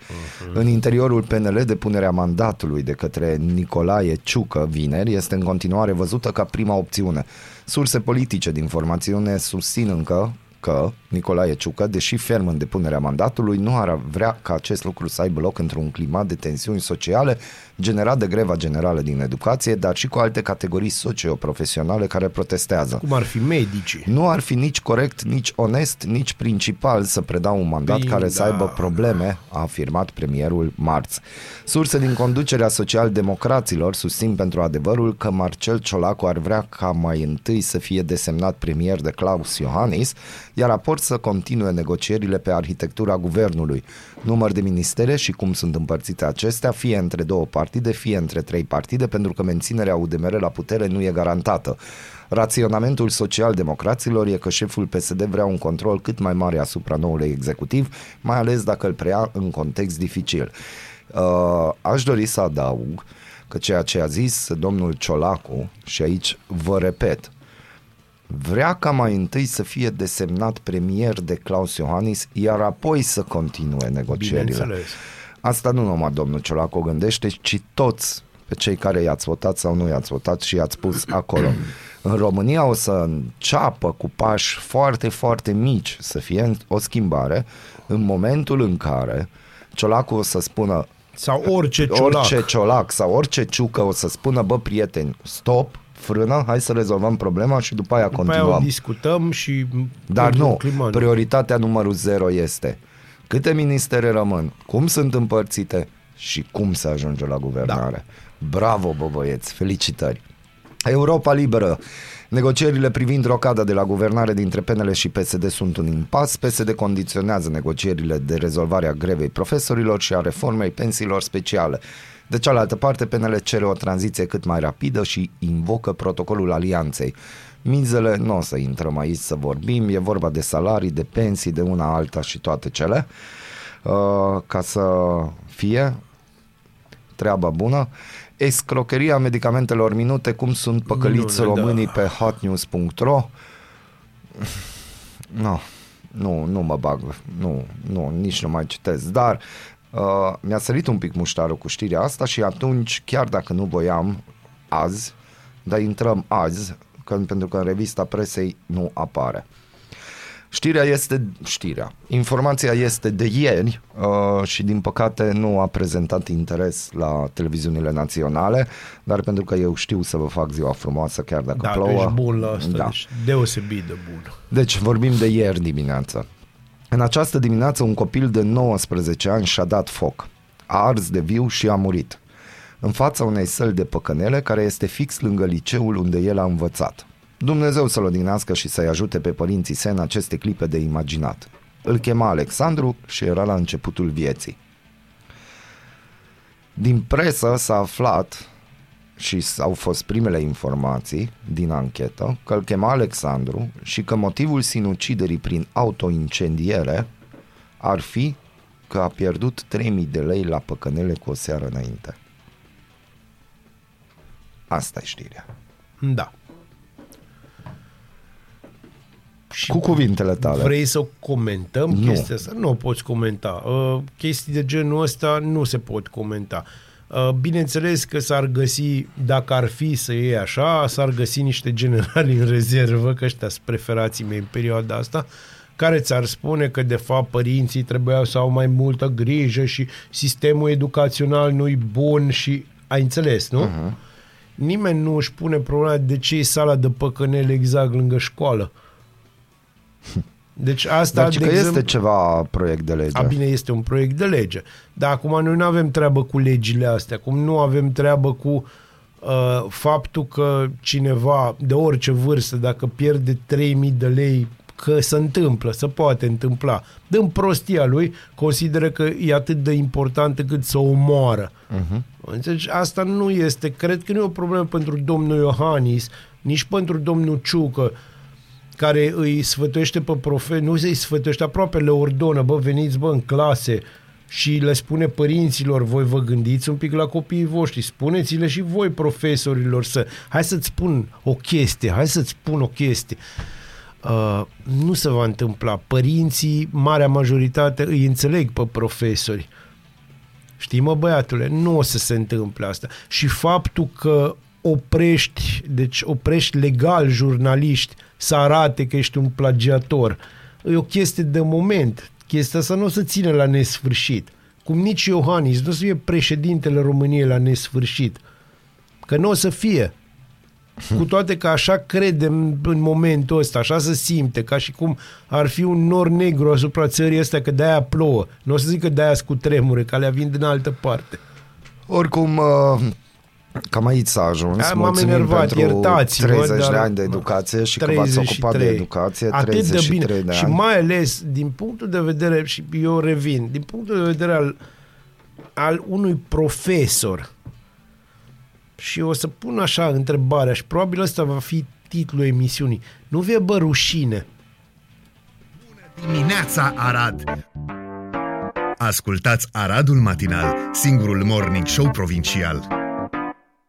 În interiorul PNL, depunerea mandatului de către Nicolae Ciucă vineri este în continuare văzută ca prima opțiune. Surse politice din formațiune susțin încă că Nicolae Ciucă, deși ferm în depunerea mandatului, nu ar vrea ca acest lucru să aibă loc într-un climat de tensiuni sociale generat de greva generală din educație, dar și cu alte categorii socioprofesionale care protestează. Cum ar fi medicii. Nu ar fi nici corect, nici onest, nici principal să predau un mandat Păi, care să da. aibă probleme, a afirmat premierul marți. Surse din conducerea social-democraților susțin pentru adevărul că Marcel Ciolacu ar vrea ca mai întâi să fie desemnat premier de Claus Iohannis, iar apoi să continue negocierile pe arhitectura guvernului. Număr de ministere și cum sunt împărțite acestea, fie între două partide, fie între trei partide, pentru că menținerea UDMR la putere nu e garantată. Raționamentul social-democraților e că șeful PSD vrea un control cât mai mare asupra noului executiv, mai ales dacă îl preia în context dificil. Uh, aș dori să adaug că ceea ce a zis domnul Ciolacu, și aici vă repet, vrea ca mai întâi să fie desemnat premier de Claus Iohannis, iar apoi să continue negocierile. Bineînțeles. Asta nu numai domnul Ciolacu o gândește, ci toți pe cei care i-ați votat sau nu i-ați votat și i-ați pus acolo. În România o să înceapă cu pași foarte, foarte mici să fie o schimbare în momentul în care Ciolacu o să spună Sau orice ciolac. orice ciolac sau orice ciucă o să spună, bă, prieteni, stop, frână, hai să rezolvăm problema și după aia După aia continuăm. o discutăm și... Dar într-un nu, climat. prioritatea numărul 0 este câte ministere rămân, cum sunt împărțite și cum se ajunge la guvernare. Da. Bravo, bă băieți, felicitări! Europa Liberă. Negocierile privind rocada de la guvernare dintre PNL și PSD sunt un impas. PSD condiționează negocierile de rezolvare a grevei profesorilor și a reformei pensiilor speciale. De cealaltă parte, PNL cere o tranziție cât mai rapidă și invocă protocolul alianței. Mizele, nu o să intrăm aici să vorbim, e vorba de salarii, de pensii, de una alta și toate cele. Uh, ca să fie treaba bună. Escrocheria medicamentelor minute, cum sunt păcăliți Minune, da. românii pe hotnews.ro. Nu, nu, nu mă bag, nu, nu, nici nu mai citesc, dar uh, mi-a sărit un pic muștarul cu știrea asta și atunci, chiar dacă nu voiam azi, dar intrăm azi, că, pentru că în revista presei nu apare. Știrea este știrea. Informația este de ieri uh, și din păcate nu a prezentat interes la televiziunile naționale, dar pentru că eu știu să vă fac ziua frumoasă chiar dacă Da, plouă. tu ești bun la asta, Da. deci deosebit de bun. Deci vorbim de ieri dimineață. În această dimineață un copil de 19 ani și-a dat foc. A ars de viu și a murit. În fața unei săli de păcănele care este fix lângă liceul unde el a învățat. Dumnezeu să-l odihnească și să-i ajute pe părinții săi în aceste clipe de imaginat. Îl chema Alexandru și era la începutul vieții. Din presă s-a aflat și au fost primele informații din anchetă că îl chema Alexandru și că motivul sinuciderii prin autoincendiere ar fi că a pierdut 3000 de lei la păcănele cu o seară înainte. Asta e știrea. Da. Și Cu cuvintele tale. Vrei să comentăm Nu. chestia asta? Nu o poți comenta. Uh, chestii de genul ăsta nu se pot comenta. Uh, bineînțeles că s-ar găsi, dacă ar fi să iei așa, s-ar găsi niște generali în rezervă, că ăștia sunt preferații mei în perioada asta, care ți-ar spune că de fapt părinții trebuiau să au mai multă grijă și sistemul educațional nu-i bun și ai înțeles, nu? Uh-huh. Nimeni nu își pune problema de ce e sala de păcănele exact lângă școală. Deci asta, Dar de că exemplu, este ceva proiect de lege. a, bine, este un proiect de lege. Dar acum noi nu avem treabă cu legile astea, cum nu avem treabă cu uh, faptul că cineva de orice vârstă, dacă pierde 3000 de lei, că se întâmplă, se poate întâmpla. Dăm prostia lui, consideră că e atât de important cât să o moară. Uh-huh. Înțelegi? Asta nu este, cred că nu e o problemă pentru domnul Iohannis, nici pentru domnul Ciucă, care îi sfătuiește pe profe, nu se-i sfătuiește, aproape le ordonă, bă, veniți, bă, în clase și le spune părinților, voi vă gândiți un pic la copiii voștri, spuneți-le și voi profesorilor să, hai să-ți spun o chestie, hai să-ți spun o chestie. Uh, nu se va întâmpla. Părinții, marea majoritate, îi înțeleg pe profesori. Știi, mă, băiatule, nu o să se întâmple asta. Și faptul că oprești, deci oprești legal jurnaliști să arate că ești un plagiator, e o chestie de moment. Chestia asta nu o să ține la nesfârșit. Cum nici Iohannis nu o să fie președintele României la nesfârșit. Că nu o să fie. Cu toate că așa credem în momentul ăsta, așa se simte, ca și cum ar fi un nor negru asupra țării astea, că de-aia plouă. Nu o să zic că de-aia cu tremure, că alea vin din altă parte. Oricum, uh, cam aici s-a ajuns. Da, m-am Mulțumim enervat, pentru iertați-mă, 30 de dar- ani de educație și că v-ați ocupat de 33. educație. Atât 33 de bine. de și ani. mai ales din punctul de vedere, și eu revin, din punctul de vedere al, al unui profesor, și o să pun așa întrebarea și probabil ăsta va fi titlul emisiunii. Nu vie bă rușine Dimineața Arad Ascultați Aradul Matinal, singurul morning show provincial